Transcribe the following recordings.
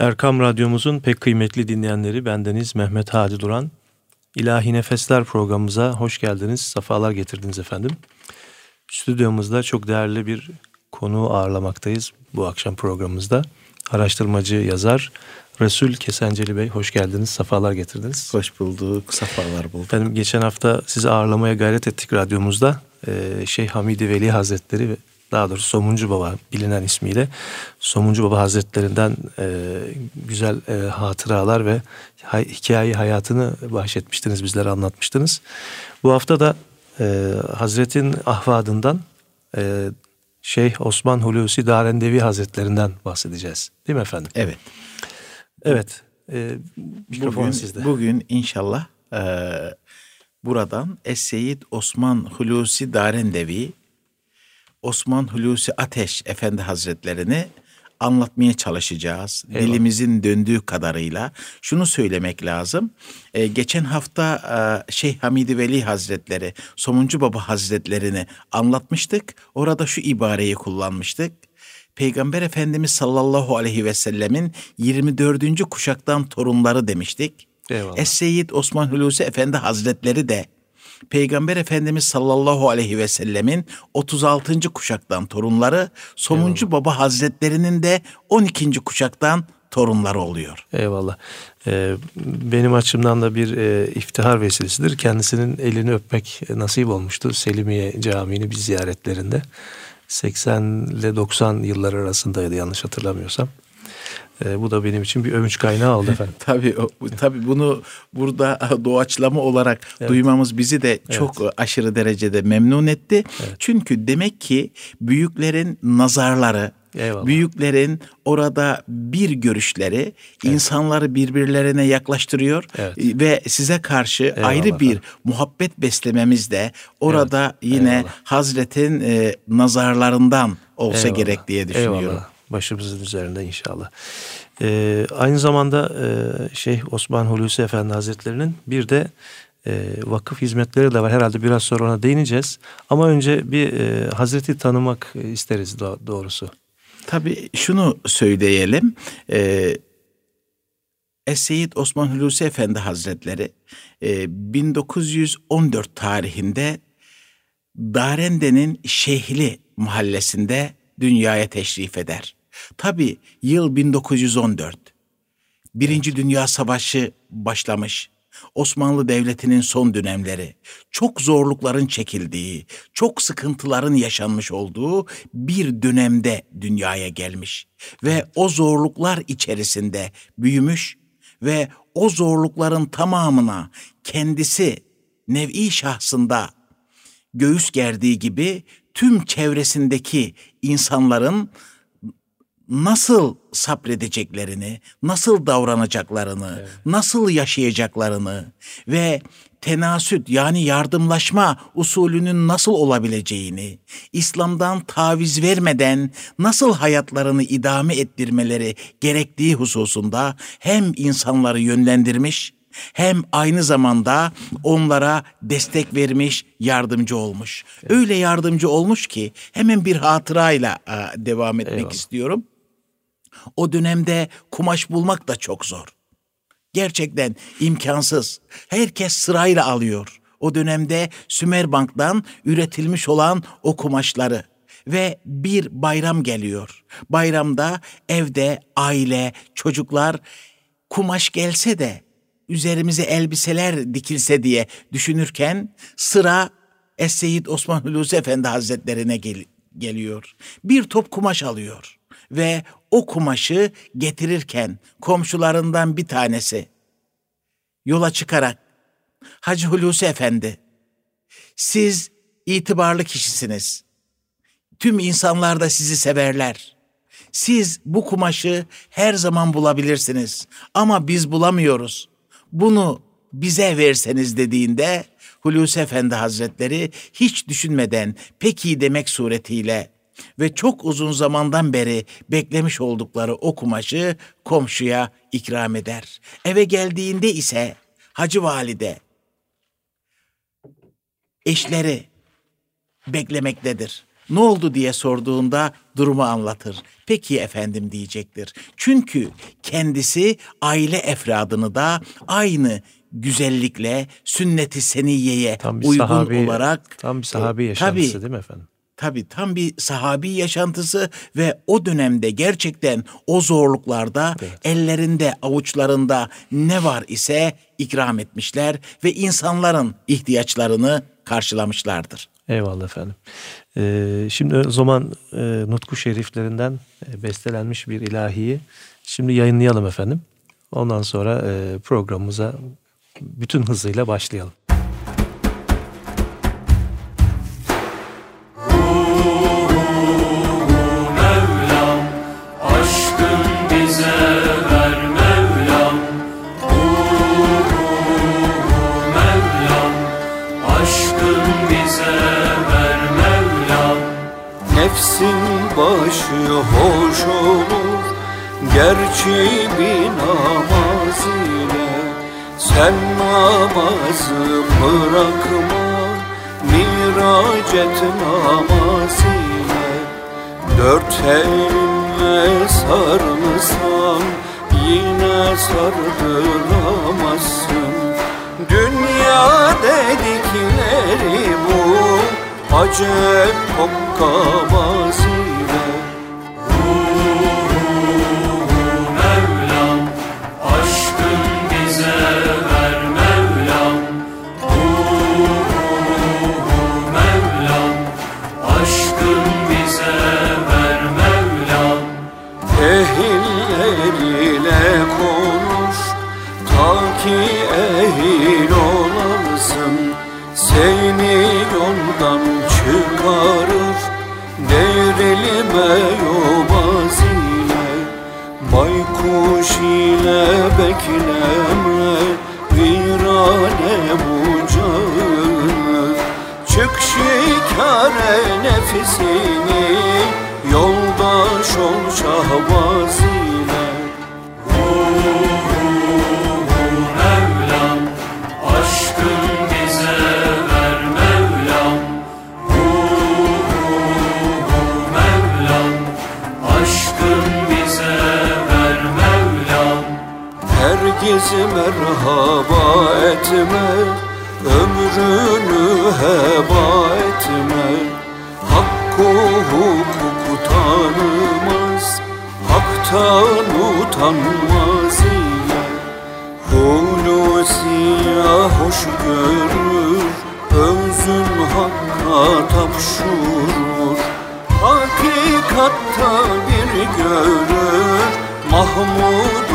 Erkam Radyomuzun pek kıymetli dinleyenleri bendeniz Mehmet Hadi Duran. İlahi Nefesler programımıza hoş geldiniz, sefalar getirdiniz efendim. Stüdyomuzda çok değerli bir konu ağırlamaktayız bu akşam programımızda. Araştırmacı, yazar Resul Kesenceli Bey hoş geldiniz, sefalar getirdiniz. Hoş bulduk, sefalar bulduk. Efendim geçen hafta sizi ağırlamaya gayret ettik radyomuzda. Ee, Şeyh Hamidi Veli Hazretleri ve daha doğrusu Somuncu Baba bilinen ismiyle Somuncu Baba Hazretlerinden e, güzel e, hatıralar ve hay, hikaye hayatını bahşetmiştiniz, bizlere anlatmıştınız. Bu hafta da e, Hazretin ahvadından e, Şeyh Osman Hulusi Darendevi Hazretlerinden bahsedeceğiz. Değil mi efendim? Evet. Evet. E, mikrofon bugün, sizde. Bugün inşallah e, buradan Es-Seyyid Osman Hulusi Darendevi Osman Hulusi Ateş Efendi Hazretlerini anlatmaya çalışacağız. Eyvallah. Dilimizin döndüğü kadarıyla. Şunu söylemek lazım. Ee, geçen hafta e, Şeyh Hamidi Veli Hazretleri, Somuncu Baba Hazretlerini anlatmıştık. Orada şu ibareyi kullanmıştık. Peygamber Efendimiz sallallahu aleyhi ve sellemin 24. kuşaktan torunları demiştik. Eyvallah. Es-Seyyid Osman Hulusi Efendi Hazretleri de Peygamber Efendimiz sallallahu aleyhi ve sellemin 36. kuşaktan torunları, Somuncu Baba Hazretlerinin de 12. kuşaktan torunları oluyor. Eyvallah. Ee, benim açımdan da bir e, iftihar vesilesidir. Kendisinin elini öpmek nasip olmuştu Selimiye Camii'ni bir ziyaretlerinde. 80 ile 90 yıllar arasındaydı yanlış hatırlamıyorsam. Ee, bu da benim için bir övünç kaynağı oldu efendim. Tabii o- tabii bunu burada doğaçlama olarak Evet. duymamız bizi de çok aşırı derecede memnun etti. Çünkü demek ki büyüklerin nazarları, Eyvallah. büyüklerin orada bir görüşleri insanları birbirlerine yaklaştırıyor Evet. ve size karşı Eyvallah ayrı bir muhabbet beslememiz de orada yine Eyvallah. Hazretin e, nazarlarından olsa Eyvallah. gerek diye düşünüyorum. Eyvallah. Başımızın üzerinde inşallah. Ee, aynı zamanda e, Şeyh Osman Hulusi Efendi Hazretleri'nin bir de e, vakıf hizmetleri de var. Herhalde biraz sonra ona değineceğiz. Ama önce bir e, Hazreti tanımak isteriz do- doğrusu. Tabii şunu söyleyelim. Ee, Es-Seyyid Osman Hulusi Efendi Hazretleri e, 1914 tarihinde Darende'nin Şehli mahallesinde dünyaya teşrif eder. Tabii yıl 1914. Birinci Dünya Savaşı başlamış. Osmanlı Devleti'nin son dönemleri, çok zorlukların çekildiği, çok sıkıntıların yaşanmış olduğu bir dönemde dünyaya gelmiş ve o zorluklar içerisinde büyümüş ve o zorlukların tamamına kendisi nev'i şahsında göğüs gerdiği gibi tüm çevresindeki insanların nasıl sabredeceklerini, nasıl davranacaklarını, nasıl yaşayacaklarını ve tenasüt yani yardımlaşma usulünün nasıl olabileceğini, İslam'dan taviz vermeden nasıl hayatlarını idame ettirmeleri gerektiği hususunda hem insanları yönlendirmiş hem aynı zamanda onlara destek vermiş, yardımcı olmuş. Öyle yardımcı olmuş ki hemen bir hatırayla e, devam etmek Eyvallah. istiyorum. O dönemde kumaş bulmak da çok zor. Gerçekten imkansız. Herkes sırayla alıyor. O dönemde Sümerbank'tan üretilmiş olan o kumaşları ve bir bayram geliyor. Bayramda evde aile, çocuklar kumaş gelse de üzerimize elbiseler dikilse diye düşünürken sıra Es-Seyyid Osman Hulusi Efendi Hazretlerine gel- geliyor. Bir top kumaş alıyor ve o kumaşı getirirken komşularından bir tanesi yola çıkarak Hacı Hulusi Efendi siz itibarlı kişisiniz. Tüm insanlar da sizi severler. Siz bu kumaşı her zaman bulabilirsiniz ama biz bulamıyoruz. Bunu bize verseniz dediğinde Hulusi Efendi Hazretleri hiç düşünmeden peki demek suretiyle ve çok uzun zamandan beri beklemiş oldukları o kumaşı komşuya ikram eder. Eve geldiğinde ise Hacı Valide eşleri beklemektedir. Ne oldu diye sorduğunda durumu anlatır. Peki efendim diyecektir. Çünkü kendisi aile efradını da aynı güzellikle sünnet-i seniyeye Tam bir uygun sahabi, olarak tam bir sahabi e, yaşantısı tabii, değil mi efendim? Tabii tam bir sahabi yaşantısı ve o dönemde gerçekten o zorluklarda ellerinde avuçlarında ne var ise ikram etmişler ve insanların ihtiyaçlarını karşılamışlardır. Eyvallah efendim. Ee, şimdi o zaman e, Nutku Şeriflerinden e, bestelenmiş bir ilahiyi şimdi yayınlayalım efendim. Ondan sonra e, programımıza bütün hızıyla başlayalım. Başı hoş olur Gerçi bir namaz ile Sen namazı bırakma Miraç et namaz ile Dört elinle sarılsam Yine sardıramazsın. Dünya dedikleri bu Acel hokkabaz etme Ömrünü heba etme. Hakkı hukuku tanımaz Haktan utanmaz ile. Hulusiya hoş görür Özün hakka tapşurur. Hakikatta bir görür Mahmudu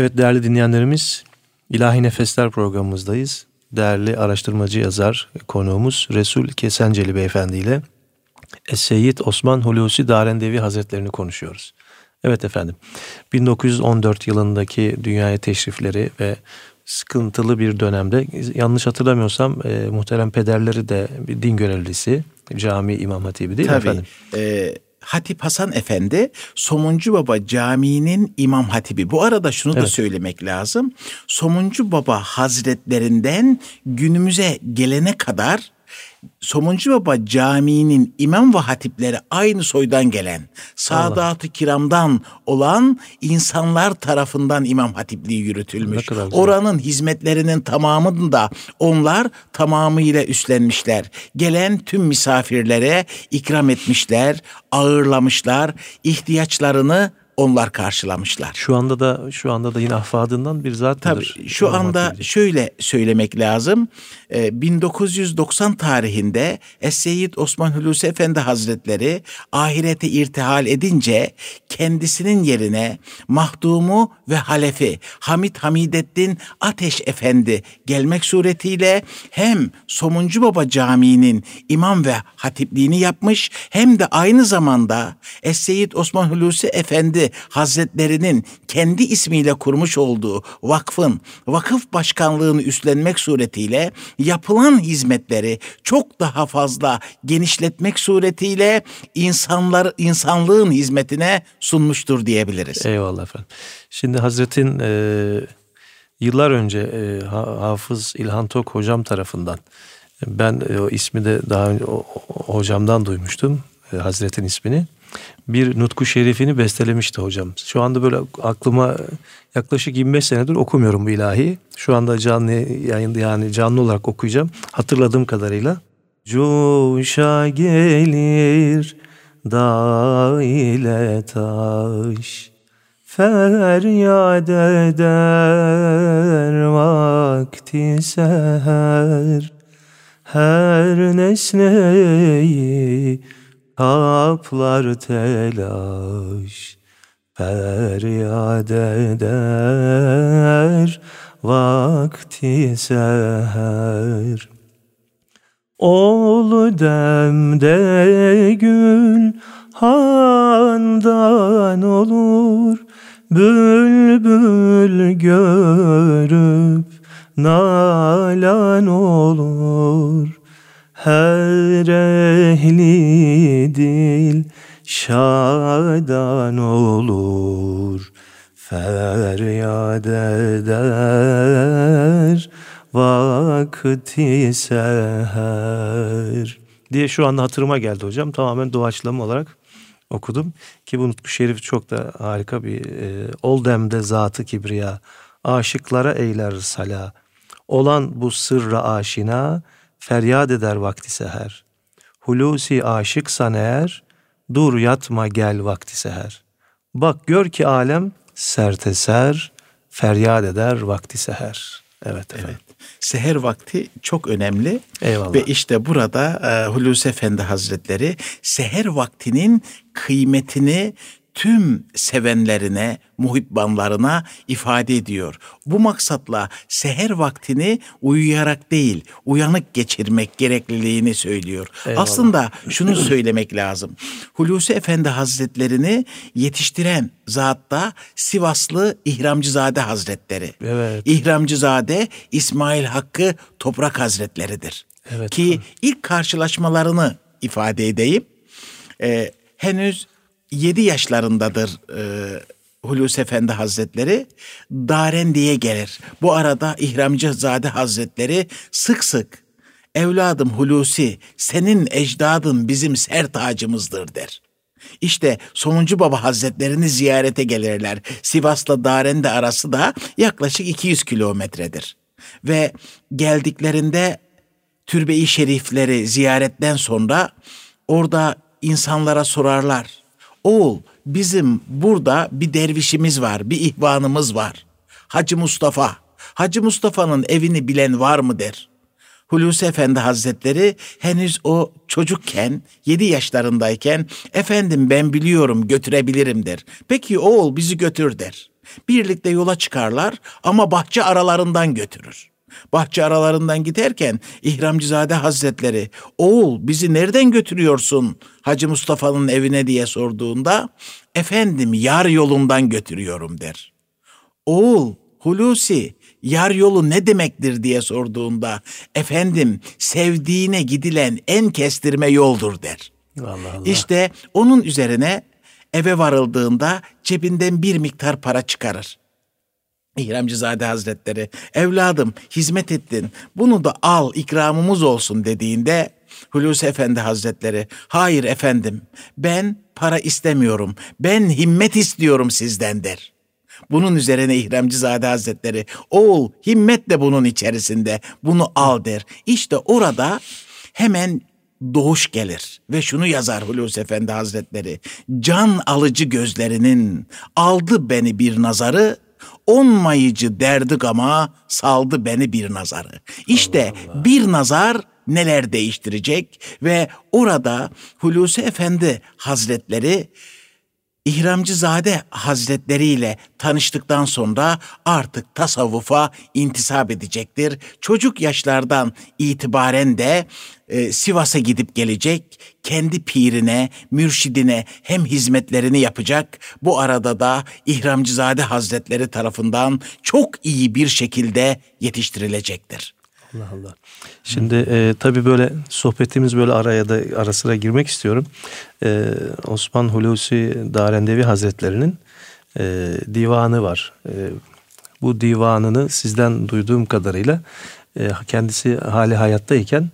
Evet değerli dinleyenlerimiz İlahi Nefesler programımızdayız. Değerli araştırmacı yazar konuğumuz Resul Kesenceli Beyefendi ile Seyyid Osman Hulusi Darendevi Hazretlerini konuşuyoruz. Evet efendim 1914 yılındaki dünyaya teşrifleri ve sıkıntılı bir dönemde yanlış hatırlamıyorsam e, muhterem pederleri de bir din görevlisi cami imam hatibi değil mi Tabii. efendim? e, Hatip Hasan Efendi Somuncu Baba Camii'nin imam hatibi. Bu arada şunu da Evet. söylemek lazım. Somuncu Baba Hazretlerinden günümüze gelene kadar Somuncu Baba Camii'nin imam ve hatipleri aynı soydan gelen, Sadat-ı Kiram'dan olan insanlar tarafından imam hatipliği yürütülmüş. Oranın hizmetlerinin tamamını da onlar tamamıyla üstlenmişler. Gelen tüm misafirlere ikram etmişler, ağırlamışlar, ihtiyaçlarını onlar karşılamışlar. Şu anda da şu anda da yine ahfadından bir zat Tabii şu anda şöyle söylemek lazım. Ee, 1990 tarihinde Es-Seyyid Osman Hulusi Efendi Hazretleri ahirete irtihal edince kendisinin yerine mahdumu ve halefi Hamit Hamidettin Ateş Efendi gelmek suretiyle hem Somuncu Baba Camii'nin imam ve hatipliğini yapmış hem de aynı zamanda Es-Seyyid Osman Hulusi Efendi Hazretlerinin kendi ismiyle kurmuş olduğu vakfın vakıf başkanlığını üstlenmek suretiyle yapılan hizmetleri çok daha fazla genişletmek suretiyle insanlar insanlığın hizmetine sunmuştur diyebiliriz. Eyvallah efendim. Şimdi Hazret'in e, yıllar önce e, Ha- Hafız İlhan Tok hocam tarafından ben e, o ismi de daha önce o- o- hocamdan duymuştum. e, Hazret'in ismini. Bir nutku şerifini bestelemişti hocam. Şu anda böyle aklıma yaklaşık 25 senedir okumuyorum bu ilahi. Şu anda canlı yayında yani canlı olarak okuyacağım. Hatırladığım kadarıyla. Coşa gelir dağ ile taş Feryat eder vakti seher Her nesneyi kaplar telaş Feryat eder vakti seher. Ol demde gül handan olur Bülbül görüp nalan olur. Her ehli dil şadan olur Feryat eder vakti seher diye şu anda hatırıma geldi hocam. Tamamen doğaçlama olarak okudum. Ki bu Nutku Şerif çok da harika bir e, ol demde zatı kibriya aşıklara eyler sala olan bu sırra aşina feryat eder vakti seher. Hulusi aşıksan eğer dur yatma gel vakti seher. Bak gör ki alem serteser feryat eder vakti seher. Evet efendim. Seher vakti çok önemli. Eyvallah. Ve işte burada e, Hulusi Efendi Hazretleri seher vaktinin kıymetini tüm sevenlerine, muhibbanlarına ifade ediyor. Bu maksatla seher vaktini uyuyarak değil, uyanık geçirmek gerekliliğini söylüyor. Eyvallah. Aslında şunu söylemek lazım. Hulusi Efendi Hazretlerini yetiştiren zat da Sivaslı İhramcızade Hazretleri. Evet. İhramcızade İsmail Hakkı Toprak Hazretleridir. Evet. Ki ilk karşılaşmalarını ifade edeyim. Ee, henüz 7 yaşlarındadır e, Hulusi Efendi Hazretleri. Darendi'ye gelir. Bu arada İhramcızade Hazretleri sık sık evladım Hulusi senin ecdadın bizim ser tacımızdır der. İşte Somuncu Baba Hazretlerini ziyarete gelirler. Sivas'la Darende arası da yaklaşık 200 kilometredir. Ve geldiklerinde türbe-i şerifleri ziyaretten sonra orada insanlara sorarlar. Oğul bizim burada bir dervişimiz var, bir ihvanımız var. Hacı Mustafa. Hacı Mustafa'nın evini bilen var mı der. Hulusi Efendi Hazretleri henüz o çocukken 7 yaşlarındayken efendim ben biliyorum götürebilirim der. Peki oğul bizi götür der. Birlikte yola çıkarlar ama bahçe aralarından götürür. Bahçe aralarından giderken İhramcızade Hazretleri oğul bizi nereden götürüyorsun Hacı Mustafa'nın evine diye sorduğunda efendim yar yolundan götürüyorum der. Oğul Hulusi yar yolu ne demektir diye sorduğunda efendim sevdiğine gidilen en kestirme yoldur der. Allah Allah. İşte onun üzerine eve varıldığında cebinden bir miktar para çıkarır. İhramcızade Hazretleri evladım hizmet ettin bunu da al ikramımız olsun dediğinde Hulusi Efendi Hazretleri hayır efendim ben para istemiyorum ben himmet istiyorum sizden der. Bunun üzerine İhramcızade Hazretleri oğul himmet de bunun içerisinde bunu al der. İşte orada hemen doğuş gelir ve şunu yazar Hulusi Efendi Hazretleri. Can alıcı gözlerinin aldı beni bir nazarı, onmayıcı derdi gama saldı beni bir nazarı. İşte bir nazar neler değiştirecek ve orada Hulusi Efendi Hazretleri İhramcızade Hazretleri ile tanıştıktan sonra artık tasavvufa intisap edecektir. Çocuk yaşlardan itibaren de e, Sivas'a gidip gelecek, kendi pirine, mürşidine hem hizmetlerini yapacak. Bu arada da İhramcızade Hazretleri tarafından çok iyi bir şekilde yetiştirilecektir. Allah Allah. Şimdi e, tabii böyle sohbetimiz böyle araya da ara sıra girmek istiyorum. E, Osman Hulusi Darendevi Hazretleri'nin e, divanı var. E, bu divanını sizden duyduğum kadarıyla e, kendisi hali hayattayken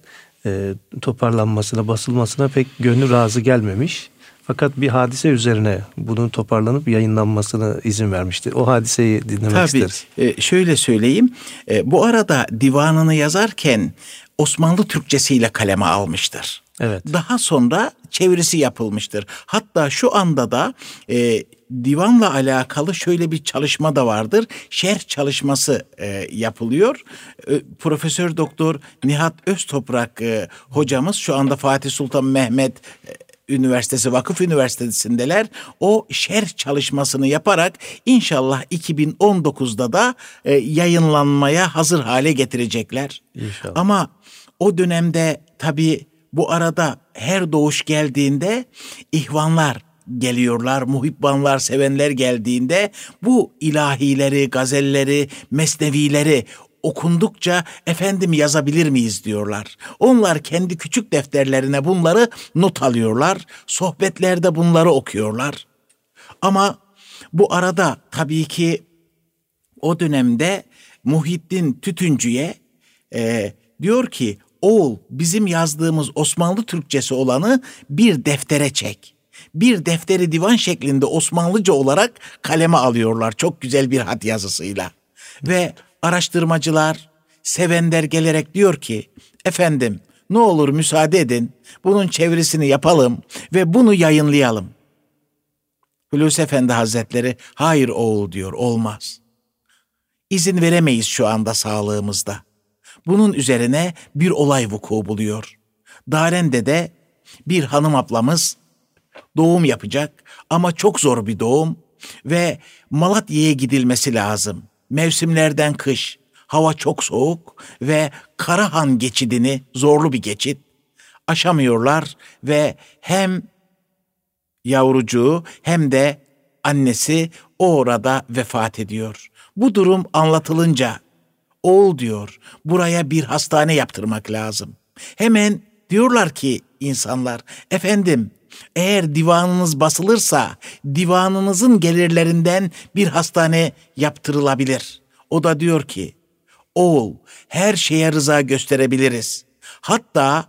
e, toparlanmasına, basılmasına pek gönlü razı gelmemiş. Fakat bir hadise üzerine bunun toparlanıp yayınlanmasına izin vermişti. O hadiseyi dinlemek Tabii isteriz. e, şöyle söyleyeyim. E, bu arada divanını yazarken Osmanlı Türkçesiyle kaleme almıştır. Evet. Daha sonra çevirisi yapılmıştır. Hatta şu anda da e, divanla alakalı şöyle bir çalışma da vardır. Şerh çalışması e, yapılıyor. E, Profesör Doktor Nihat Öztoprak e, hocamız şu anda Fatih Sultan Mehmet e, Üniversitesi Vakıf Üniversitesi'ndeler. O şerh çalışmasını yaparak inşallah 2019'da da e, yayınlanmaya hazır hale getirecekler. İnşallah. Ama o dönemde tabii bu arada her doğuş geldiğinde ihvanlar geliyorlar, muhibbanlar, sevenler geldiğinde bu ilahileri, gazelleri, mesnevileri okundukça efendim yazabilir miyiz diyorlar. Onlar kendi küçük defterlerine bunları not alıyorlar. Sohbetlerde bunları okuyorlar. Ama bu arada tabii ki o dönemde Muhittin Tütüncü'ye e, diyor ki oğul bizim yazdığımız Osmanlı Türkçesi olanı bir deftere çek. Bir defteri divan şeklinde Osmanlıca olarak kaleme alıyorlar çok güzel bir hat yazısıyla. Ve araştırmacılar, sevenler gelerek diyor ki efendim ne olur müsaade edin bunun çevirisini yapalım ve bunu yayınlayalım. Hulusi Efendi Hazretleri hayır oğul diyor olmaz. İzin veremeyiz şu anda sağlığımızda. Bunun üzerine bir olay vuku buluyor. Daren'de de bir hanım ablamız doğum yapacak ama çok zor bir doğum ve Malatya'ya gidilmesi lazım. Mevsimlerden kış, hava çok soğuk ve Karahan geçidini zorlu bir geçit aşamıyorlar ve hem yavrucuğu hem de annesi orada vefat ediyor. Bu durum anlatılınca oğul diyor buraya bir hastane yaptırmak lazım. Hemen diyorlar ki insanlar efendim eğer divanınız basılırsa divanınızın gelirlerinden bir hastane yaptırılabilir. O da diyor ki oğul her şeye rıza gösterebiliriz. Hatta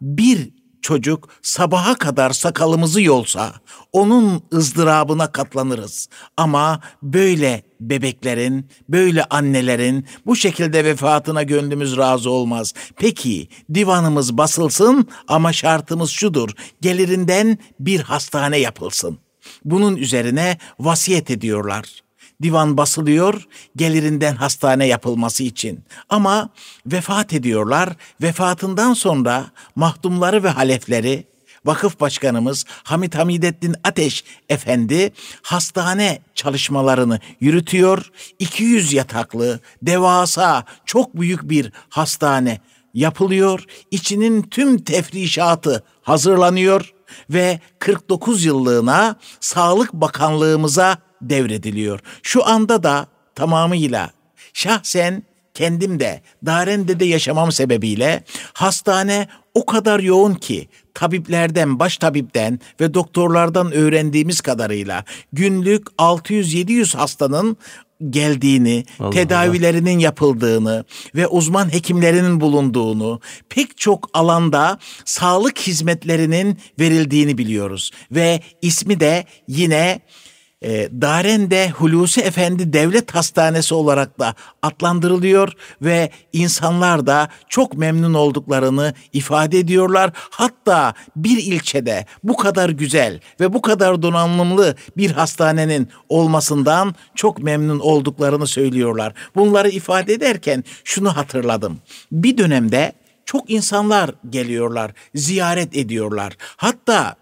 bir çocuk sabaha kadar sakalımızı yolsa onun ızdırabına katlanırız. Ama böyle bebeklerin, böyle annelerin bu şekilde vefatına gönlümüz razı olmaz. Peki divanımız basılsın ama şartımız şudur. Gelirinden bir hastane yapılsın. Bunun üzerine vasiyet ediyorlar divan basılıyor gelirinden hastane yapılması için. Ama vefat ediyorlar. Vefatından sonra mahdumları ve halefleri vakıf başkanımız Hamit Hamidettin Ateş Efendi hastane çalışmalarını yürütüyor. 200 yataklı, devasa, çok büyük bir hastane yapılıyor. İçinin tüm tefrişatı hazırlanıyor ve 49 yıllığına Sağlık Bakanlığımıza devrediliyor. Şu anda da tamamıyla şahsen kendim de Daren'de de yaşamam sebebiyle hastane o kadar yoğun ki tabiplerden, baş tabipten ve doktorlardan öğrendiğimiz kadarıyla günlük 600-700 hastanın geldiğini, Allah tedavilerinin yapıldığını ve uzman hekimlerinin bulunduğunu, pek çok alanda sağlık hizmetlerinin verildiğini biliyoruz ve ismi de yine e, Daren'de Hulusi Efendi Devlet Hastanesi olarak da adlandırılıyor ve insanlar da çok memnun olduklarını ifade ediyorlar. Hatta bir ilçede bu kadar güzel ve bu kadar donanımlı bir hastanenin olmasından çok memnun olduklarını söylüyorlar. Bunları ifade ederken şunu hatırladım. Bir dönemde çok insanlar geliyorlar, ziyaret ediyorlar. Hatta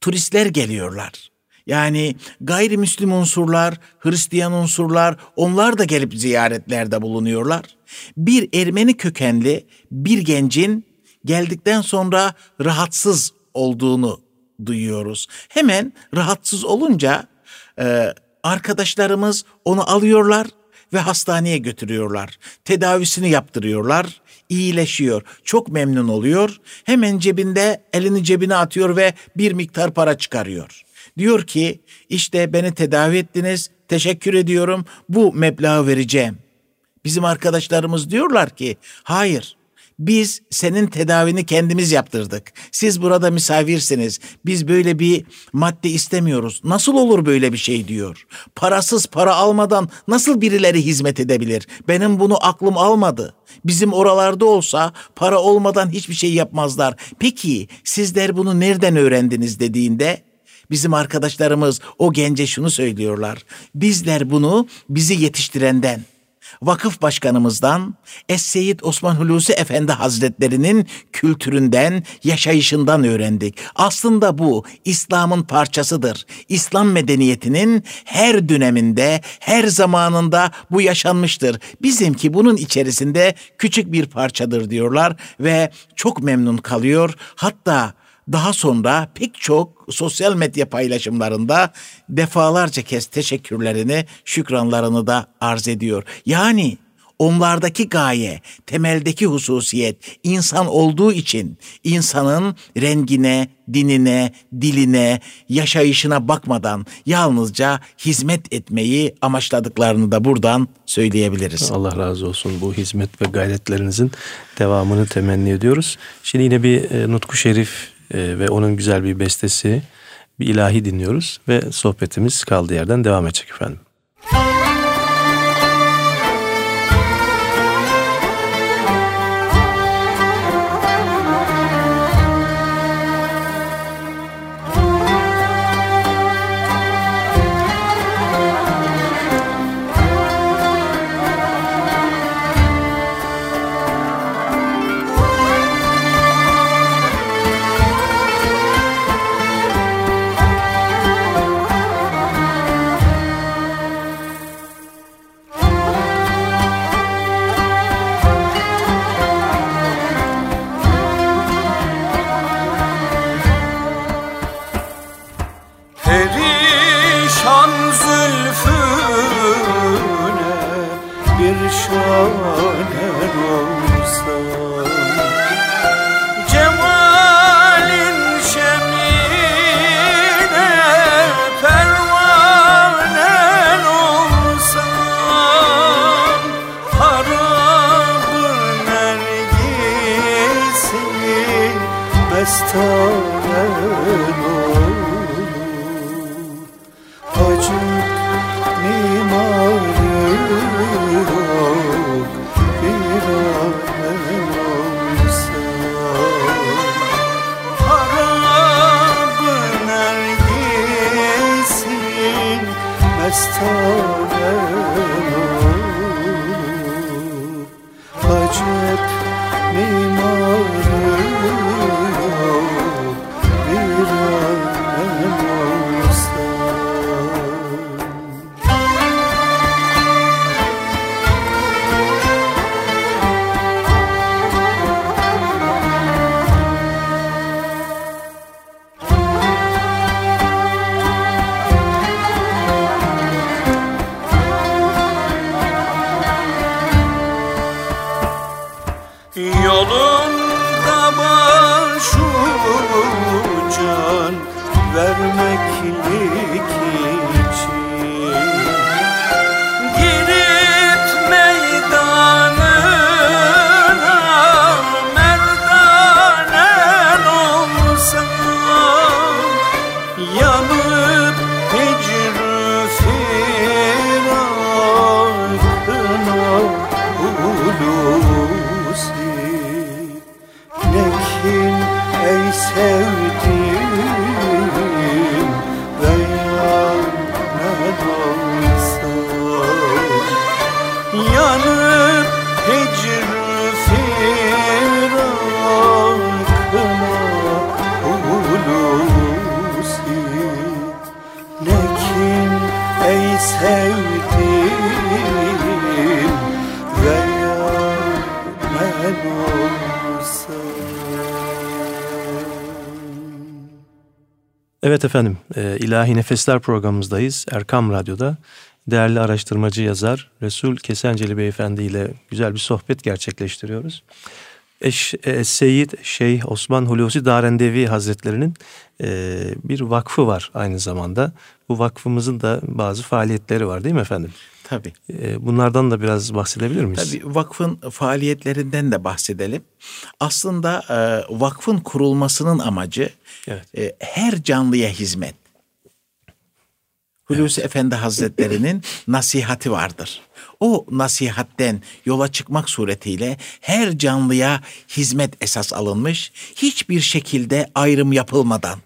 turistler geliyorlar. Yani gayrimüslim unsurlar, Hristiyan unsurlar onlar da gelip ziyaretlerde bulunuyorlar. Bir Ermeni kökenli bir gencin geldikten sonra rahatsız olduğunu duyuyoruz. Hemen rahatsız olunca e, arkadaşlarımız onu alıyorlar ve hastaneye götürüyorlar. Tedavisini yaptırıyorlar. iyileşiyor. Çok memnun oluyor. Hemen cebinde elini cebine atıyor ve bir miktar para çıkarıyor. Diyor ki işte beni tedavi ettiniz. Teşekkür ediyorum. Bu meblağı vereceğim. Bizim arkadaşlarımız diyorlar ki hayır biz senin tedavini kendimiz yaptırdık. Siz burada misafirsiniz. Biz böyle bir madde istemiyoruz. Nasıl olur böyle bir şey diyor. Parasız para almadan nasıl birileri hizmet edebilir? Benim bunu aklım almadı. Bizim oralarda olsa para olmadan hiçbir şey yapmazlar. Peki sizler bunu nereden öğrendiniz dediğinde Bizim arkadaşlarımız o gence şunu söylüyorlar. Bizler bunu bizi yetiştirenden, vakıf başkanımızdan, Es-Seyyid Osman Hulusi Efendi Hazretlerinin kültüründen, yaşayışından öğrendik. Aslında bu İslam'ın parçasıdır. İslam medeniyetinin her döneminde, her zamanında bu yaşanmıştır. Bizimki bunun içerisinde küçük bir parçadır diyorlar ve çok memnun kalıyor. Hatta daha sonra pek çok sosyal medya paylaşımlarında defalarca kez teşekkürlerini, şükranlarını da arz ediyor. Yani onlardaki gaye, temeldeki hususiyet insan olduğu için insanın rengine, dinine, diline, yaşayışına bakmadan yalnızca hizmet etmeyi amaçladıklarını da buradan söyleyebiliriz. Allah razı olsun bu hizmet ve gayretlerinizin devamını temenni ediyoruz. Şimdi yine bir e, Nutku Şerif e, ve onun güzel bir bestesi, bir ilahi dinliyoruz ve sohbetimiz kaldığı yerden devam edecek efendim. Perişan bir Efendim, e, İlahi Nefesler programımızdayız. Erkam Radyo'da değerli araştırmacı yazar Resul Kesenceli Beyefendi ile güzel bir sohbet gerçekleştiriyoruz. Eş, e, Seyyid Şeyh Osman Hulusi Darendevi Hazretlerinin e, bir vakfı var aynı zamanda. Bu vakfımızın da bazı faaliyetleri var değil mi efendim? Tabii. E, bunlardan da biraz bahsedebilir miyiz? Tabii vakfın faaliyetlerinden de bahsedelim. Aslında e, vakfın kurulmasının amacı Evet. e, her canlıya hizmet. Hulusi Efendi Hazretleri'nin nasihati vardır. O nasihatten yola çıkmak suretiyle her canlıya hizmet esas alınmış, hiçbir şekilde ayrım yapılmadan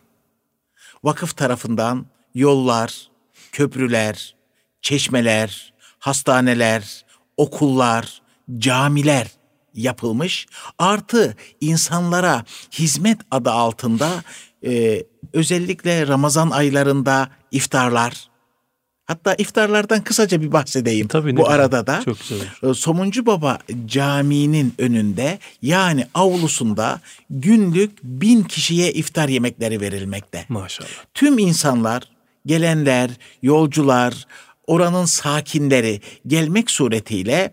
vakıf tarafından yollar, köprüler, çeşmeler, hastaneler, okullar, camiler yapılmış. Artı insanlara hizmet adı altında e, özellikle Ramazan aylarında iftarlar, hatta iftarlardan kısaca bir bahsedeyim Tabii, bu güzel. arada da. Çok güzel. E, Somuncu Baba Camii'nin önünde yani avlusunda günlük bin kişiye iftar yemekleri verilmekte. Maşallah. Tüm insanlar, gelenler, yolcular, oranın sakinleri gelmek suretiyle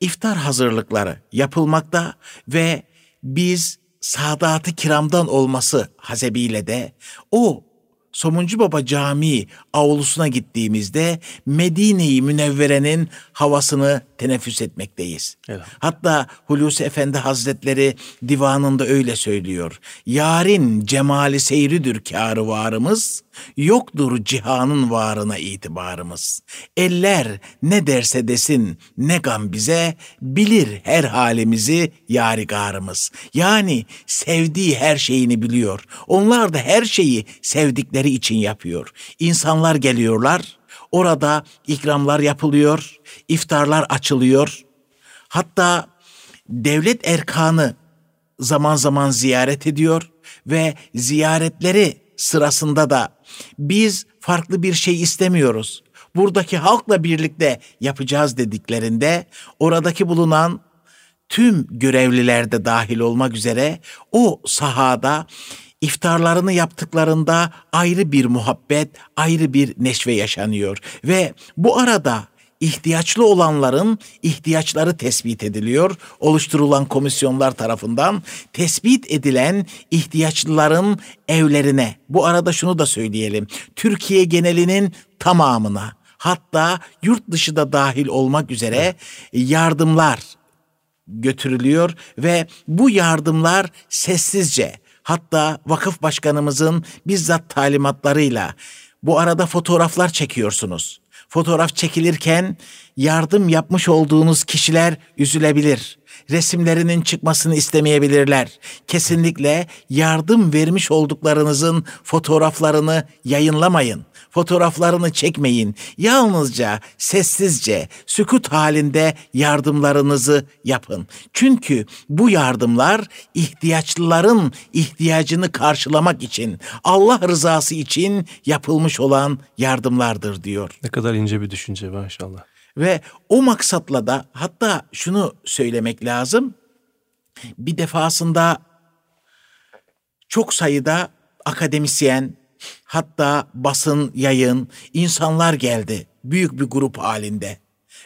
iftar hazırlıkları yapılmakta ve biz Sadat-ı Kiram'dan olması hasebiyle de o Somuncu Baba Camii avlusuna gittiğimizde Medine-i Münevvere'nin havasını teneffüs etmekteyiz. Elhamdülillah. Hatta Hulusi Efendi Hazretleri divanında öyle söylüyor. Yarın cemali seyridir kârı varımız, yoktur cihanın varına itibarımız. Eller ne derse desin ne gam bize, bilir her halimizi yarigarımız. Yani sevdiği her şeyini biliyor. Onlar da her şeyi sevdikleri için yapıyor. İnsanlar geliyorlar, orada ikramlar yapılıyor, iftarlar açılıyor. Hatta devlet erkanı zaman zaman ziyaret ediyor ve ziyaretleri sırasında da biz farklı bir şey istemiyoruz. Buradaki halkla birlikte yapacağız dediklerinde oradaki bulunan tüm görevliler de dahil olmak üzere o sahada iftarlarını yaptıklarında ayrı bir muhabbet, ayrı bir neşve yaşanıyor ve bu arada ihtiyaçlı olanların ihtiyaçları tespit ediliyor. Oluşturulan komisyonlar tarafından tespit edilen ihtiyaçlıların evlerine. Bu arada şunu da söyleyelim. Türkiye genelinin tamamına hatta yurt dışı da dahil olmak üzere yardımlar götürülüyor ve bu yardımlar sessizce hatta vakıf başkanımızın bizzat talimatlarıyla bu arada fotoğraflar çekiyorsunuz. Fotoğraf çekilirken yardım yapmış olduğunuz kişiler üzülebilir. Resimlerinin çıkmasını istemeyebilirler. Kesinlikle yardım vermiş olduklarınızın fotoğraflarını yayınlamayın. Fotoğraflarını çekmeyin. Yalnızca sessizce, sükut halinde yardımlarınızı yapın. Çünkü bu yardımlar ihtiyaçlıların ihtiyacını karşılamak için, Allah rızası için yapılmış olan yardımlardır diyor. Ne kadar ince bir düşünce maşallah. Ve o maksatla da hatta şunu söylemek lazım. Bir defasında çok sayıda akademisyen, hatta basın, yayın, insanlar geldi. Büyük bir grup halinde.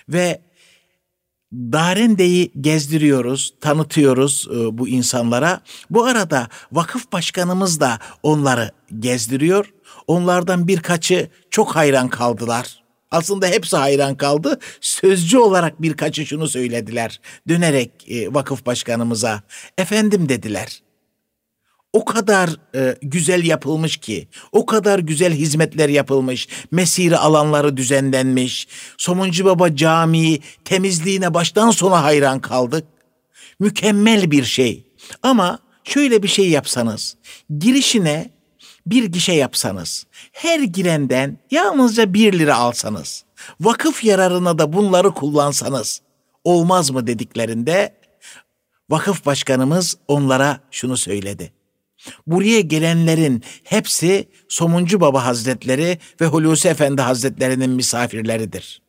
Ve Darende'yi gezdiriyoruz, tanıtıyoruz e, bu insanlara. Bu arada vakıf başkanımız da onları gezdiriyor. Onlardan birkaçı çok hayran kaldılar. Aslında hepsi hayran kaldı. Sözcü olarak birkaçı şunu söylediler. Dönerek e, vakıf başkanımıza, efendim dediler o kadar e, güzel yapılmış ki, o kadar güzel hizmetler yapılmış, mesire alanları düzenlenmiş, Somuncu Baba Camii temizliğine baştan sona hayran kaldık. Mükemmel bir şey. Ama şöyle bir şey yapsanız, girişine bir gişe yapsanız, her girenden yalnızca bir lira alsanız, vakıf yararına da bunları kullansanız, olmaz mı dediklerinde, vakıf başkanımız onlara şunu söyledi. Buraya gelenlerin hepsi Somuncu Baba Hazretleri ve Hulusi Efendi Hazretleri'nin misafirleridir.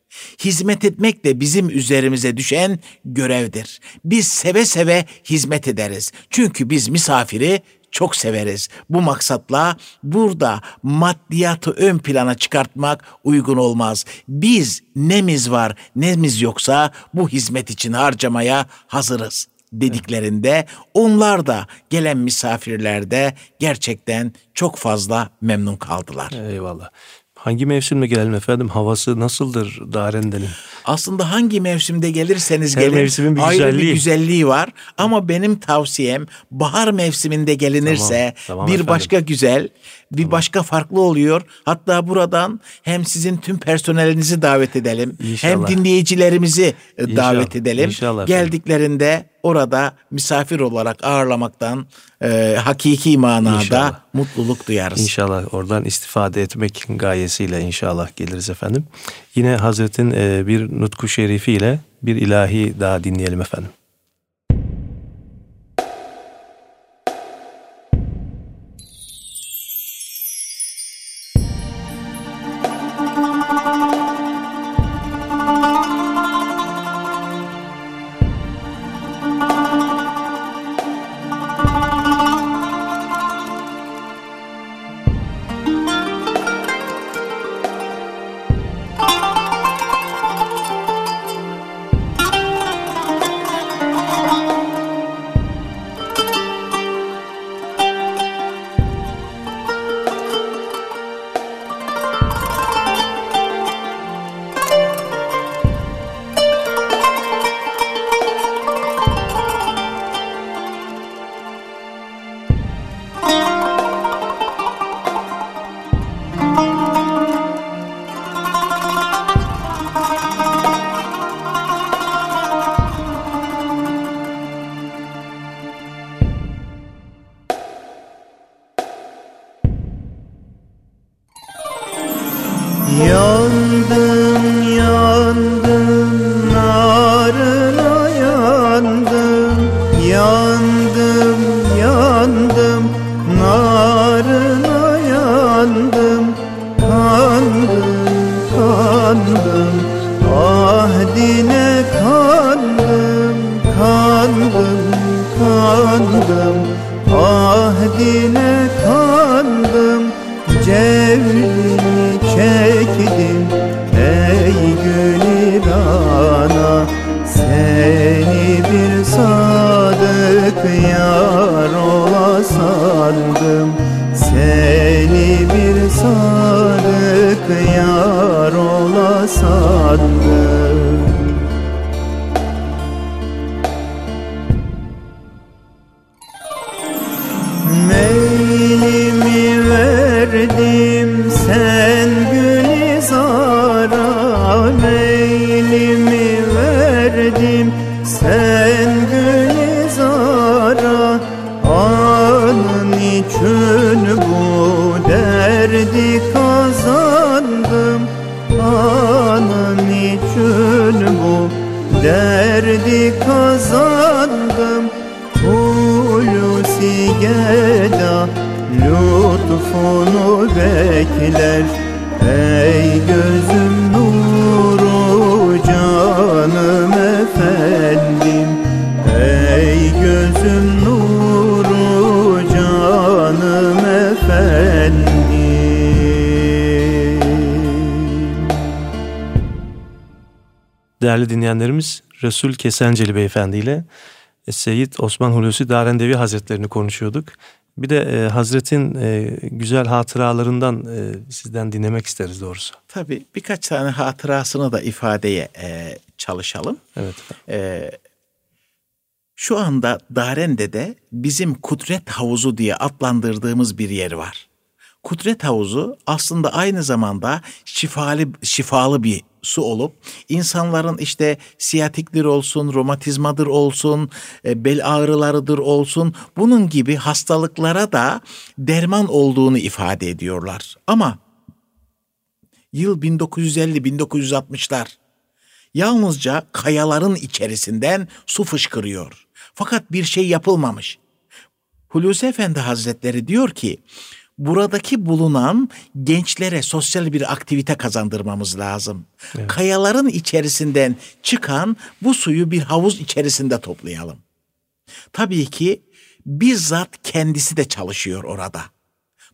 Hizmet etmek de bizim üzerimize düşen görevdir. Biz seve seve hizmet ederiz. Çünkü biz misafiri çok severiz. Bu maksatla burada maddiyatı ön plana çıkartmak uygun olmaz. Biz nemiz var nemiz yoksa bu hizmet için harcamaya hazırız dediklerinde onlar da gelen misafirler de gerçekten çok fazla memnun kaldılar. Eyvallah. Hangi mevsimde gelelim efendim? Havası nasıldır Darende'nin? Aslında hangi mevsimde gelirseniz Her gelin mevsimin bir ayrı bir güzelliği. güzelliği var. Ama benim tavsiyem bahar mevsiminde gelinirse Tamam, tamam bir efendim. başka güzel, bir başka farklı oluyor. Hatta buradan hem sizin tüm personelinizi davet edelim, hem İnşallah. dinleyicilerimizi e, İnşallah, davet edelim. inşallah. Geldiklerinde orada misafir olarak ağırlamaktan e, hakiki manada İnşallah. mutluluk duyarız. İnşallah oradan istifade etmek gayesiyle inşallah geliriz efendim. Yine Hazret'in e, bir nutku şerifiyle bir ilahi daha dinleyelim efendim. Değerli dinleyenlerimiz Resul Kesenceli Beyefendi ile Seyyid Osman Hulusi Darendevi Hazretlerini konuşuyorduk. Bir de e, Hazret'in e, güzel hatıralarından e, sizden dinlemek isteriz doğrusu. Tabii birkaç tane hatırasını da ifadeye e, çalışalım. Evet. Ee, şu anda Darende'de bizim Kudret Havuzu diye adlandırdığımız bir yer var. Kudret Havuzu aslında aynı zamanda şifalı şifalı bir su olup insanların işte siyatiktir olsun, romatizmadır olsun, e, bel ağrılarıdır olsun bunun gibi hastalıklara da derman olduğunu ifade ediyorlar. Ama yıl 1950-1960'lar yalnızca kayaların içerisinden su fışkırıyor. Fakat bir şey yapılmamış. Hulusi Efendi Hazretleri diyor ki, buradaki bulunan gençlere sosyal bir aktivite kazandırmamız lazım. Kayaların içerisinden çıkan bu suyu bir havuz içerisinde toplayalım. Tabii ki bizzat kendisi de çalışıyor orada.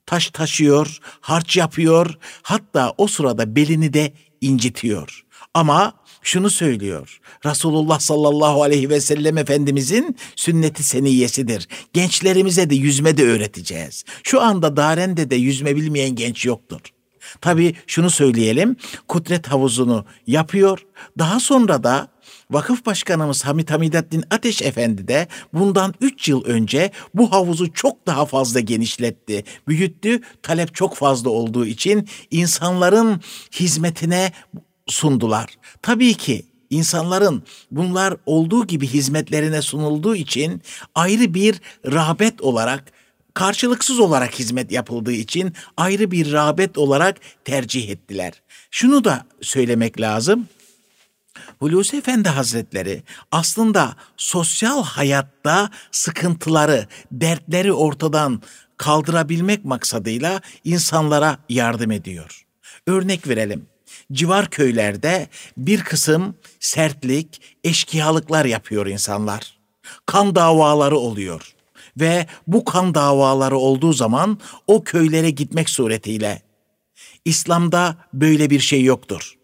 Taş taşıyor, harç yapıyor, hatta o sırada belini de incitiyor. Ama şunu söylüyor. Resulullah sallallahu aleyhi ve sellem Efendimizin sünneti seniyesidir. Gençlerimize de yüzme de öğreteceğiz. Şu anda Daren'de de yüzme bilmeyen genç yoktur. Tabii şunu söyleyelim. Kudret havuzunu yapıyor. Daha sonra da Vakıf Başkanımız Hamit Hamidaddin Ateş Efendi de bundan 3 yıl önce bu havuzu çok daha fazla genişletti, büyüttü. Talep çok fazla olduğu için insanların hizmetine sundular. Tabii ki insanların bunlar olduğu gibi hizmetlerine sunulduğu için ayrı bir rağbet olarak karşılıksız olarak hizmet yapıldığı için ayrı bir rağbet olarak tercih ettiler. Şunu da söylemek lazım. Hulusi Efendi Hazretleri aslında sosyal hayatta sıkıntıları, dertleri ortadan kaldırabilmek maksadıyla insanlara yardım ediyor. Örnek verelim. Civar köylerde bir kısım sertlik, eşkıyalıklar yapıyor insanlar. Kan davaları oluyor ve bu kan davaları olduğu zaman o köylere gitmek suretiyle İslam'da böyle bir şey yoktur.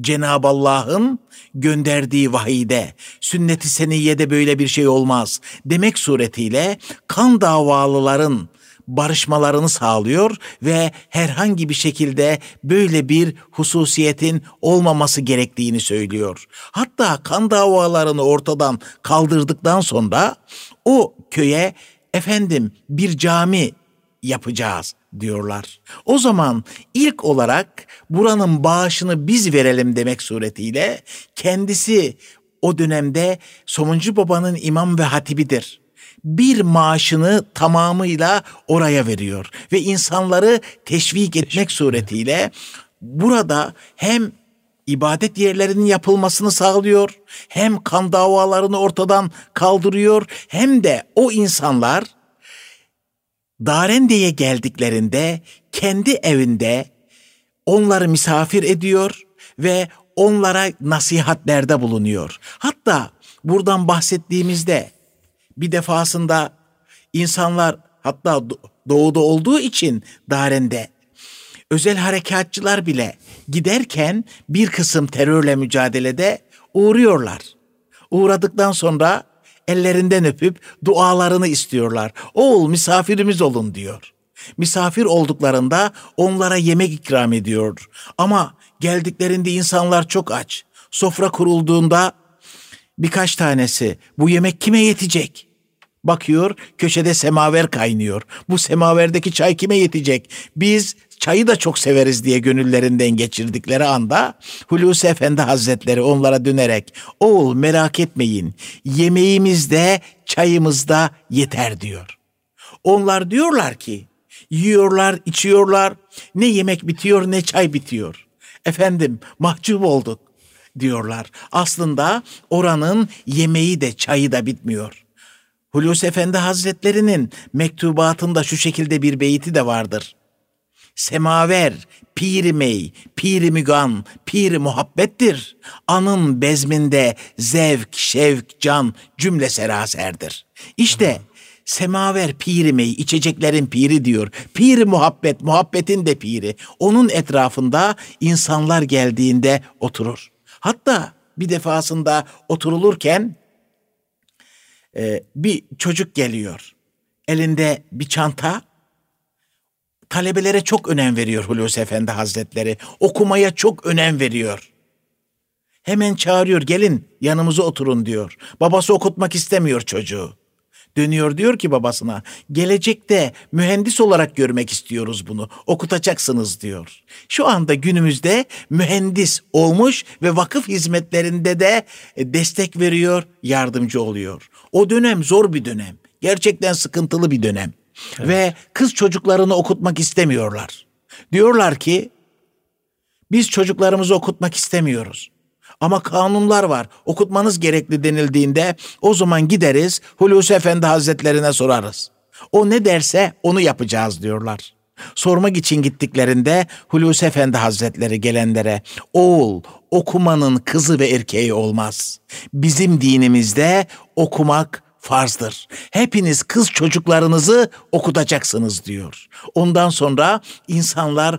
Cenab-ı Allah'ın gönderdiği vahide, sünnet-i seniyede böyle bir şey olmaz demek suretiyle kan davalıların barışmalarını sağlıyor ve herhangi bir şekilde böyle bir hususiyetin olmaması gerektiğini söylüyor. Hatta kan davalarını ortadan kaldırdıktan sonra o köye efendim bir cami yapacağız diyorlar. O zaman ilk olarak buranın bağışını biz verelim demek suretiyle kendisi o dönemde Somuncu Baba'nın imam ve hatibidir. Bir maaşını tamamıyla oraya veriyor ve insanları teşvik etmek suretiyle burada hem ibadet yerlerinin yapılmasını sağlıyor, hem kan davalarını ortadan kaldırıyor, hem de o insanlar Darende'ye geldiklerinde kendi evinde onları misafir ediyor ve onlara nasihatlerde bulunuyor. Hatta buradan bahsettiğimizde bir defasında insanlar hatta doğuda olduğu için Daren'de özel harekatçılar bile giderken bir kısım terörle mücadelede uğruyorlar. Uğradıktan sonra ellerinden öpüp dualarını istiyorlar. Oğul misafirimiz olun diyor. Misafir olduklarında onlara yemek ikram ediyor. Ama geldiklerinde insanlar çok aç. Sofra kurulduğunda birkaç tanesi bu yemek kime yetecek? Bakıyor köşede semaver kaynıyor. Bu semaverdeki çay kime yetecek? Biz çayı da çok severiz diye gönüllerinden geçirdikleri anda Hulusi Efendi Hazretleri onlara dönerek oğul merak etmeyin yemeğimiz de çayımız da yeter diyor. Onlar diyorlar ki yiyorlar içiyorlar ne yemek bitiyor ne çay bitiyor. Efendim mahcup olduk diyorlar. Aslında oranın yemeği de çayı da bitmiyor. Hulusi Efendi Hazretlerinin mektubatında şu şekilde bir beyti de vardır. Semaver, piri mey, piri mügan, piri muhabbettir. Anın bezminde zevk, şevk, can cümle seraserdir. İşte semaver piri mey, içeceklerin piri diyor. Piri muhabbet, muhabbetin de piri. Onun etrafında insanlar geldiğinde oturur. Hatta bir defasında oturulurken e, bir çocuk geliyor. Elinde bir çanta. Talebelere çok önem veriyor Hulusi Efendi Hazretleri. Okumaya çok önem veriyor. Hemen çağırıyor gelin yanımıza oturun diyor. Babası okutmak istemiyor çocuğu. Dönüyor diyor ki babasına gelecekte mühendis olarak görmek istiyoruz bunu okutacaksınız diyor. Şu anda günümüzde mühendis olmuş ve vakıf hizmetlerinde de e, destek veriyor yardımcı oluyor. O dönem zor bir dönem gerçekten sıkıntılı bir dönem evet. ve kız çocuklarını okutmak istemiyorlar. Diyorlar ki biz çocuklarımızı okutmak istemiyoruz. Ama kanunlar var. Okutmanız gerekli denildiğinde o zaman gideriz Hulusi Efendi Hazretlerine sorarız. O ne derse onu yapacağız diyorlar. Sormak için gittiklerinde Hulusi Efendi Hazretleri gelenlere oğul okumanın kızı ve erkeği olmaz. Bizim dinimizde okumak farzdır. Hepiniz kız çocuklarınızı okutacaksınız diyor. Ondan sonra insanlar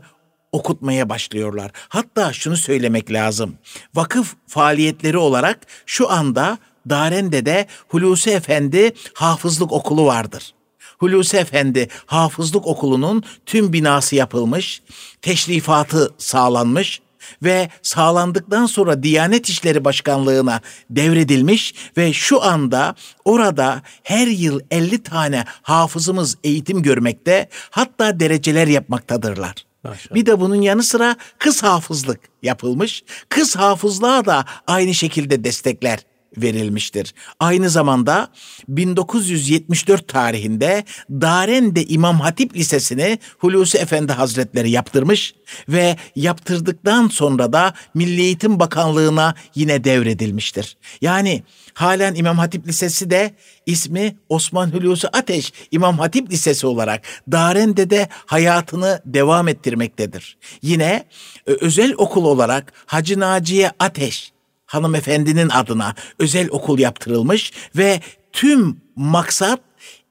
okutmaya başlıyorlar. Hatta şunu söylemek lazım. Vakıf faaliyetleri olarak şu anda Darende'de Hulusi Efendi Hafızlık Okulu vardır. Hulusi Efendi Hafızlık Okulu'nun tüm binası yapılmış, teşrifatı sağlanmış ve sağlandıktan sonra Diyanet İşleri Başkanlığı'na devredilmiş ve şu anda orada her yıl 50 tane hafızımız eğitim görmekte hatta dereceler yapmaktadırlar. Maşallah. Bir de bunun yanı sıra kız hafızlık yapılmış. Kız hafızlığa da aynı şekilde destekler verilmiştir. Aynı zamanda 1974 tarihinde Darende İmam Hatip Lisesi'ni Hulusi Efendi Hazretleri yaptırmış ve yaptırdıktan sonra da Milli Eğitim Bakanlığı'na yine devredilmiştir. Yani halen İmam Hatip Lisesi de ismi Osman Hulusi Ateş İmam Hatip Lisesi olarak Darende'de hayatını devam ettirmektedir. Yine e, özel okul olarak Hacı Naciye Ateş hanımefendinin adına özel okul yaptırılmış ve tüm maksat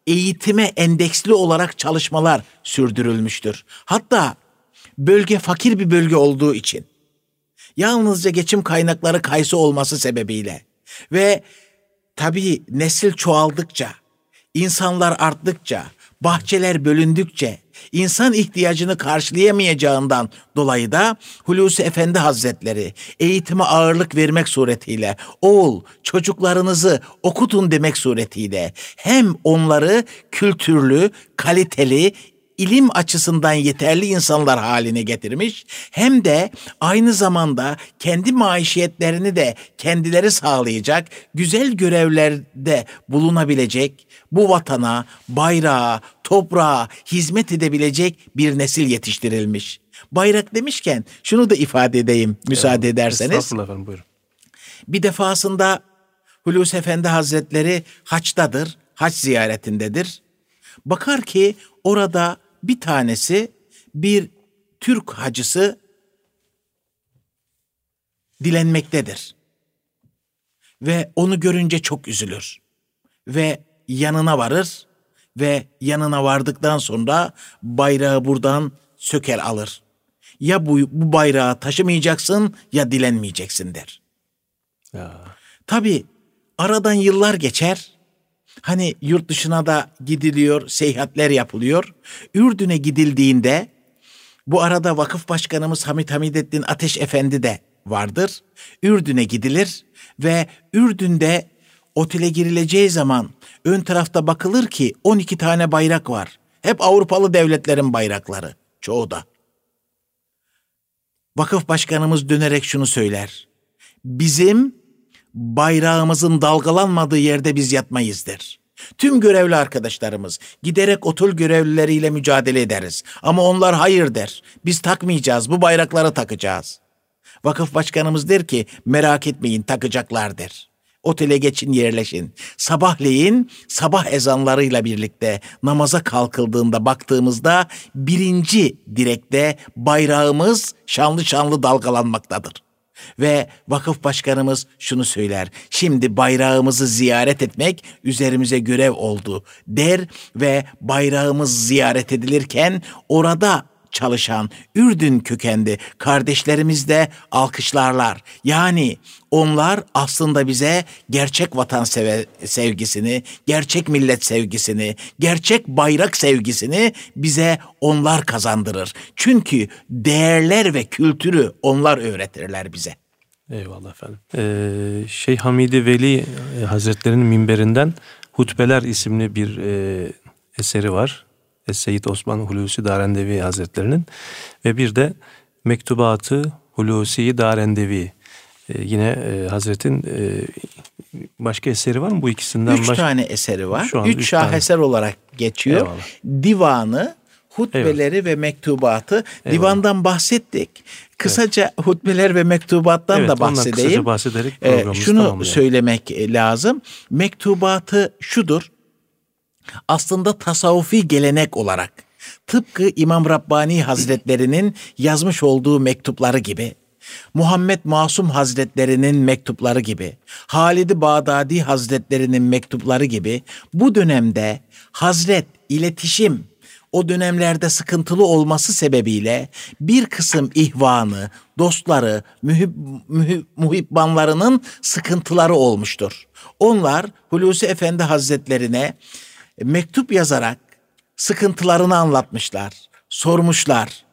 eğitime endeksli olarak çalışmalar sürdürülmüştür. Hatta bölge fakir bir bölge olduğu için yalnızca geçim kaynakları kayısı olması sebebiyle ve tabii nesil çoğaldıkça, insanlar arttıkça, bahçeler bölündükçe, insan ihtiyacını karşılayamayacağından dolayı da Hulusi Efendi Hazretleri eğitime ağırlık vermek suretiyle oğul çocuklarınızı okutun demek suretiyle hem onları kültürlü, kaliteli, ilim açısından yeterli insanlar haline getirmiş hem de aynı zamanda kendi maişiyetlerini de kendileri sağlayacak güzel görevlerde bulunabilecek bu vatana, bayrağa, toprağa hizmet edebilecek bir nesil yetiştirilmiş. Bayrak demişken şunu da ifade edeyim müsaade ederseniz. Estağfurullah efendim buyurun. Bir defasında Hulusi Efendi Hazretleri haçtadır, haç ziyaretindedir. Bakar ki orada bir tanesi bir Türk hacısı dilenmektedir. Ve onu görünce çok üzülür. Ve yanına varır ve yanına vardıktan sonra bayrağı buradan söker alır. Ya bu, bu bayrağı taşımayacaksın ya dilenmeyeceksin der. Ya. Tabii aradan yıllar geçer. Hani yurt dışına da gidiliyor, seyahatler yapılıyor. Ürdün'e gidildiğinde bu arada vakıf başkanımız Hamit Hamidettin Ateş Efendi de vardır. Ürdün'e gidilir ve Ürdün'de otele girileceği zaman ön tarafta bakılır ki 12 tane bayrak var. Hep Avrupalı devletlerin bayrakları. Çoğu da. Vakıf başkanımız dönerek şunu söyler. Bizim bayrağımızın dalgalanmadığı yerde biz yatmayız der. Tüm görevli arkadaşlarımız giderek otul görevlileriyle mücadele ederiz. Ama onlar hayır der. Biz takmayacağız bu bayrakları takacağız. Vakıf başkanımız der ki merak etmeyin takacaklar der. Otele geçin yerleşin. Sabahleyin sabah ezanlarıyla birlikte namaza kalkıldığında baktığımızda birinci direkte bayrağımız şanlı şanlı dalgalanmaktadır. Ve vakıf başkanımız şunu söyler. Şimdi bayrağımızı ziyaret etmek üzerimize görev oldu der ve bayrağımız ziyaret edilirken orada çalışan Ürdün kökenli kardeşlerimiz de alkışlarlar. Yani onlar aslında bize gerçek vatan sevgisini, gerçek millet sevgisini, gerçek bayrak sevgisini bize onlar kazandırır. Çünkü değerler ve kültürü onlar öğretirler bize. Eyvallah efendim. Ee, Şeyh Hamidi Veli e, Hazretleri'nin minberinden Hutbeler isimli bir e, eseri var. Es-Seyyid Osman Hulusi Darendevi Hazretleri'nin ve bir de Mektubatı Hulusi Darendevi. Ee, yine e, Hazretin e, başka eseri var mı bu ikisinden? Üç baş- tane eseri var. Şu üç, üç tane. şaheser olarak geçiyor. Eyvallah. Divanı, hutbeleri ve mektubatı. Divandan bahsettik. Kısaca hutbeler ve mektubattan Evet, da bahsedeyim. kısaca bahsederek Ee, programımızı şunu söylemek e, lazım. Mektubatı şudur. Aslında tasavvufi gelenek olarak tıpkı İmam Rabbani Hazretlerinin yazmış olduğu mektupları gibi Muhammed Masum Hazretlerinin mektupları gibi, Halid-i Bağdadi Hazretlerinin mektupları gibi bu dönemde Hazret iletişim o dönemlerde sıkıntılı olması sebebiyle bir kısım ihvanı, dostları, mühib, mühib, muhibbanlarının sıkıntıları olmuştur. Onlar Hulusi Efendi Hazretlerine mektup yazarak sıkıntılarını anlatmışlar, sormuşlar.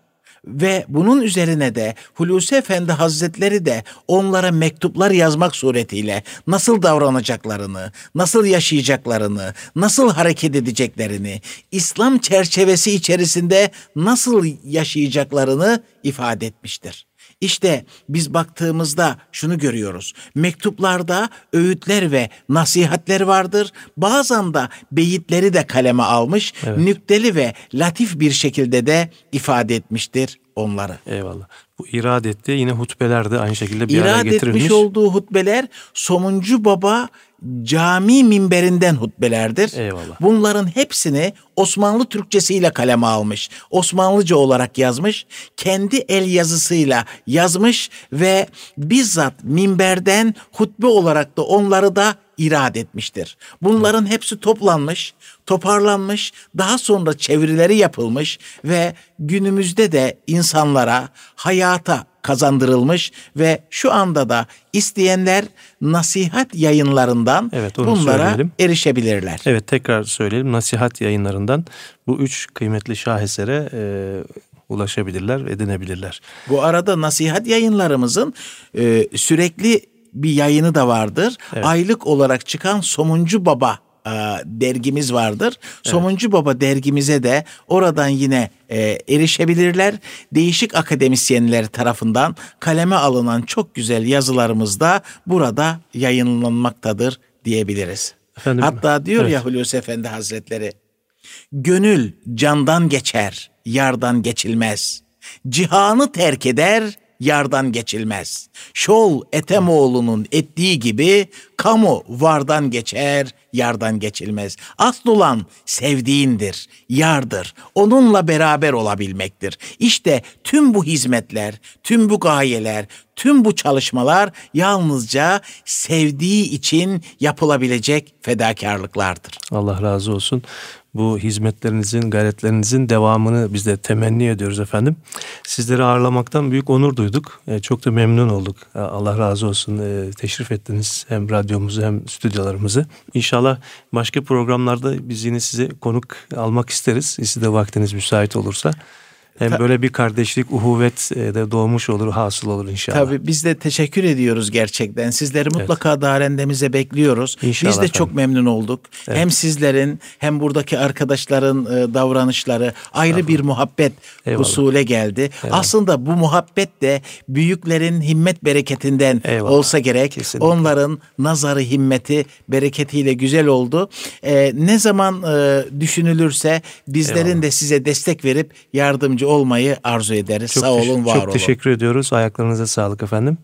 Ve bunun üzerine de Hulusi Efendi Hazretleri de onlara mektuplar yazmak suretiyle nasıl davranacaklarını, nasıl yaşayacaklarını, nasıl hareket edeceklerini, İslam çerçevesi içerisinde nasıl yaşayacaklarını ifade etmiştir. İşte biz baktığımızda şunu görüyoruz. Mektuplarda öğütler ve nasihatler vardır. Bazen de beyitleri de kaleme almış, nükteli ve latif bir şekilde de ifade etmiştir onları. Eyvallah. Bu irad etti yine hutbelerde aynı şekilde bir araya İrad getirilmiş. etmiş olduğu hutbeler Somuncu Baba cami minberinden hutbelerdir. Eyvallah. Bunların hepsini Osmanlı Türkçesiyle kaleme almış. Osmanlıca olarak yazmış. Kendi el yazısıyla yazmış ve bizzat minberden hutbe olarak da onları da irad etmiştir. Bunların hepsi toplanmış, toparlanmış, daha sonra çevirileri yapılmış ve günümüzde de insanlara, hayata kazandırılmış ve şu anda da isteyenler nasihat yayınlarından Evet, bunlara söyleyelim. erişebilirler. Evet tekrar söyleyelim. Nasihat yayınlarından bu üç kıymetli şahesere e, ulaşabilirler, edinebilirler. Bu arada nasihat yayınlarımızın e, sürekli bir yayını da vardır. Aylık olarak çıkan Somuncu Baba e, dergimiz vardır. Somuncu Baba dergimize de oradan yine e, erişebilirler. Değişik akademisyenler tarafından kaleme alınan çok güzel yazılarımız da burada yayınlanmaktadır diyebiliriz. Efendim, Hatta diyor evet. ya Hulusi Efendi Hazretleri Gönül candan geçer, yardan geçilmez. Cihanı terk eder, yardan geçilmez. Şol Etemoğlu'nun ettiği gibi kamu vardan geçer, yardan geçilmez. Asıl olan sevdiğindir, yardır. Onunla beraber olabilmektir. İşte tüm bu hizmetler, tüm bu gayeler, tüm bu çalışmalar yalnızca sevdiği için yapılabilecek fedakarlıklardır. Allah razı olsun. Bu hizmetlerinizin, gayretlerinizin devamını biz de temenni ediyoruz efendim. Sizleri ağırlamaktan büyük onur duyduk. E, çok da memnun olduk. E, Allah razı olsun. E, teşrif ettiniz hem radyomuzu hem stüdyolarımızı. İnşallah başka programlarda biz yine size konuk almak isteriz. Siz de vaktiniz müsait olursa. Hem böyle bir kardeşlik, uhuvvet e, de doğmuş olur, hasıl olur inşallah. Tabii biz de teşekkür ediyoruz gerçekten. Sizleri mutlaka darendemize bekliyoruz. İnşallah biz de efendim. çok memnun olduk. Hem sizlerin hem buradaki arkadaşların e, davranışları ayrı bir muhabbet Eyvallah. husule geldi. Aslında bu muhabbet de büyüklerin himmet bereketinden Eyvallah. olsa gerek. Kesinlikle. Onların nazarı, himmeti, bereketiyle güzel oldu. E, ne zaman e, düşünülürse bizlerin Eyvallah. de size destek verip yardımcı olmayı arzu ederiz. Çok Sağ teş- olun, var çok olun. teşekkür ediyoruz. Ayaklarınıza sağlık efendim.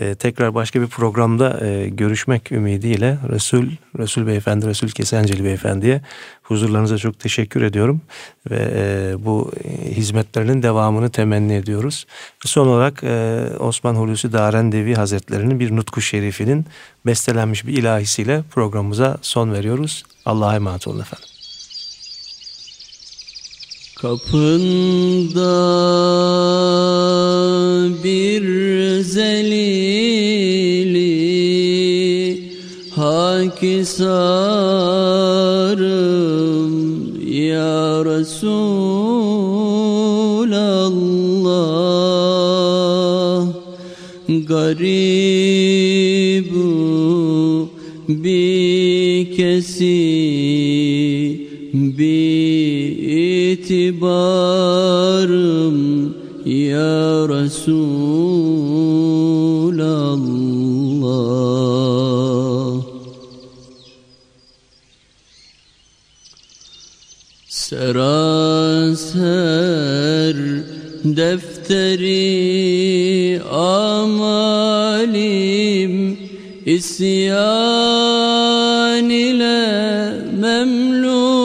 Ee, tekrar başka bir programda e, görüşmek ümidiyle Resul Resul Beyefendi, Resul Kesenceli Beyefendi'ye huzurlarınıza çok teşekkür ediyorum ve e, bu e, hizmetlerinin devamını temenni ediyoruz. Son olarak e, Osman Hulusi Darendevi Hazretleri'nin bir nutku şerifinin bestelenmiş bir ilahisiyle programımıza son veriyoruz. Allah'a emanet olun efendim. Kapında bir zelili Hakisarım ya Resulallah. Garibu bi kesi bi itibarım ya Resulallah. Seraser defteri amalim isyan ile memludur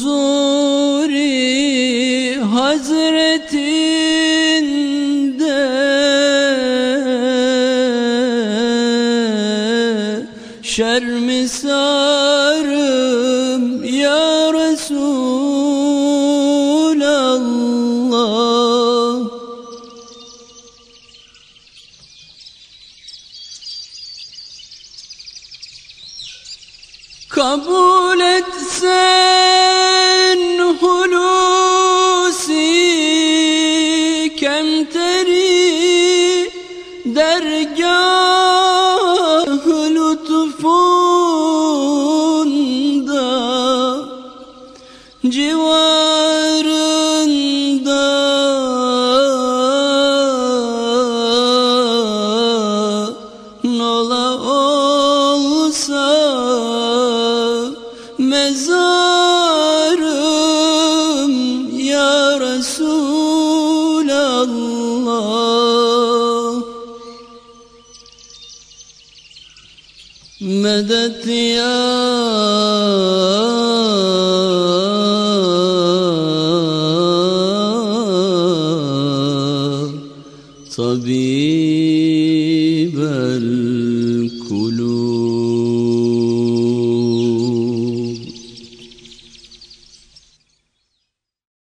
زور يا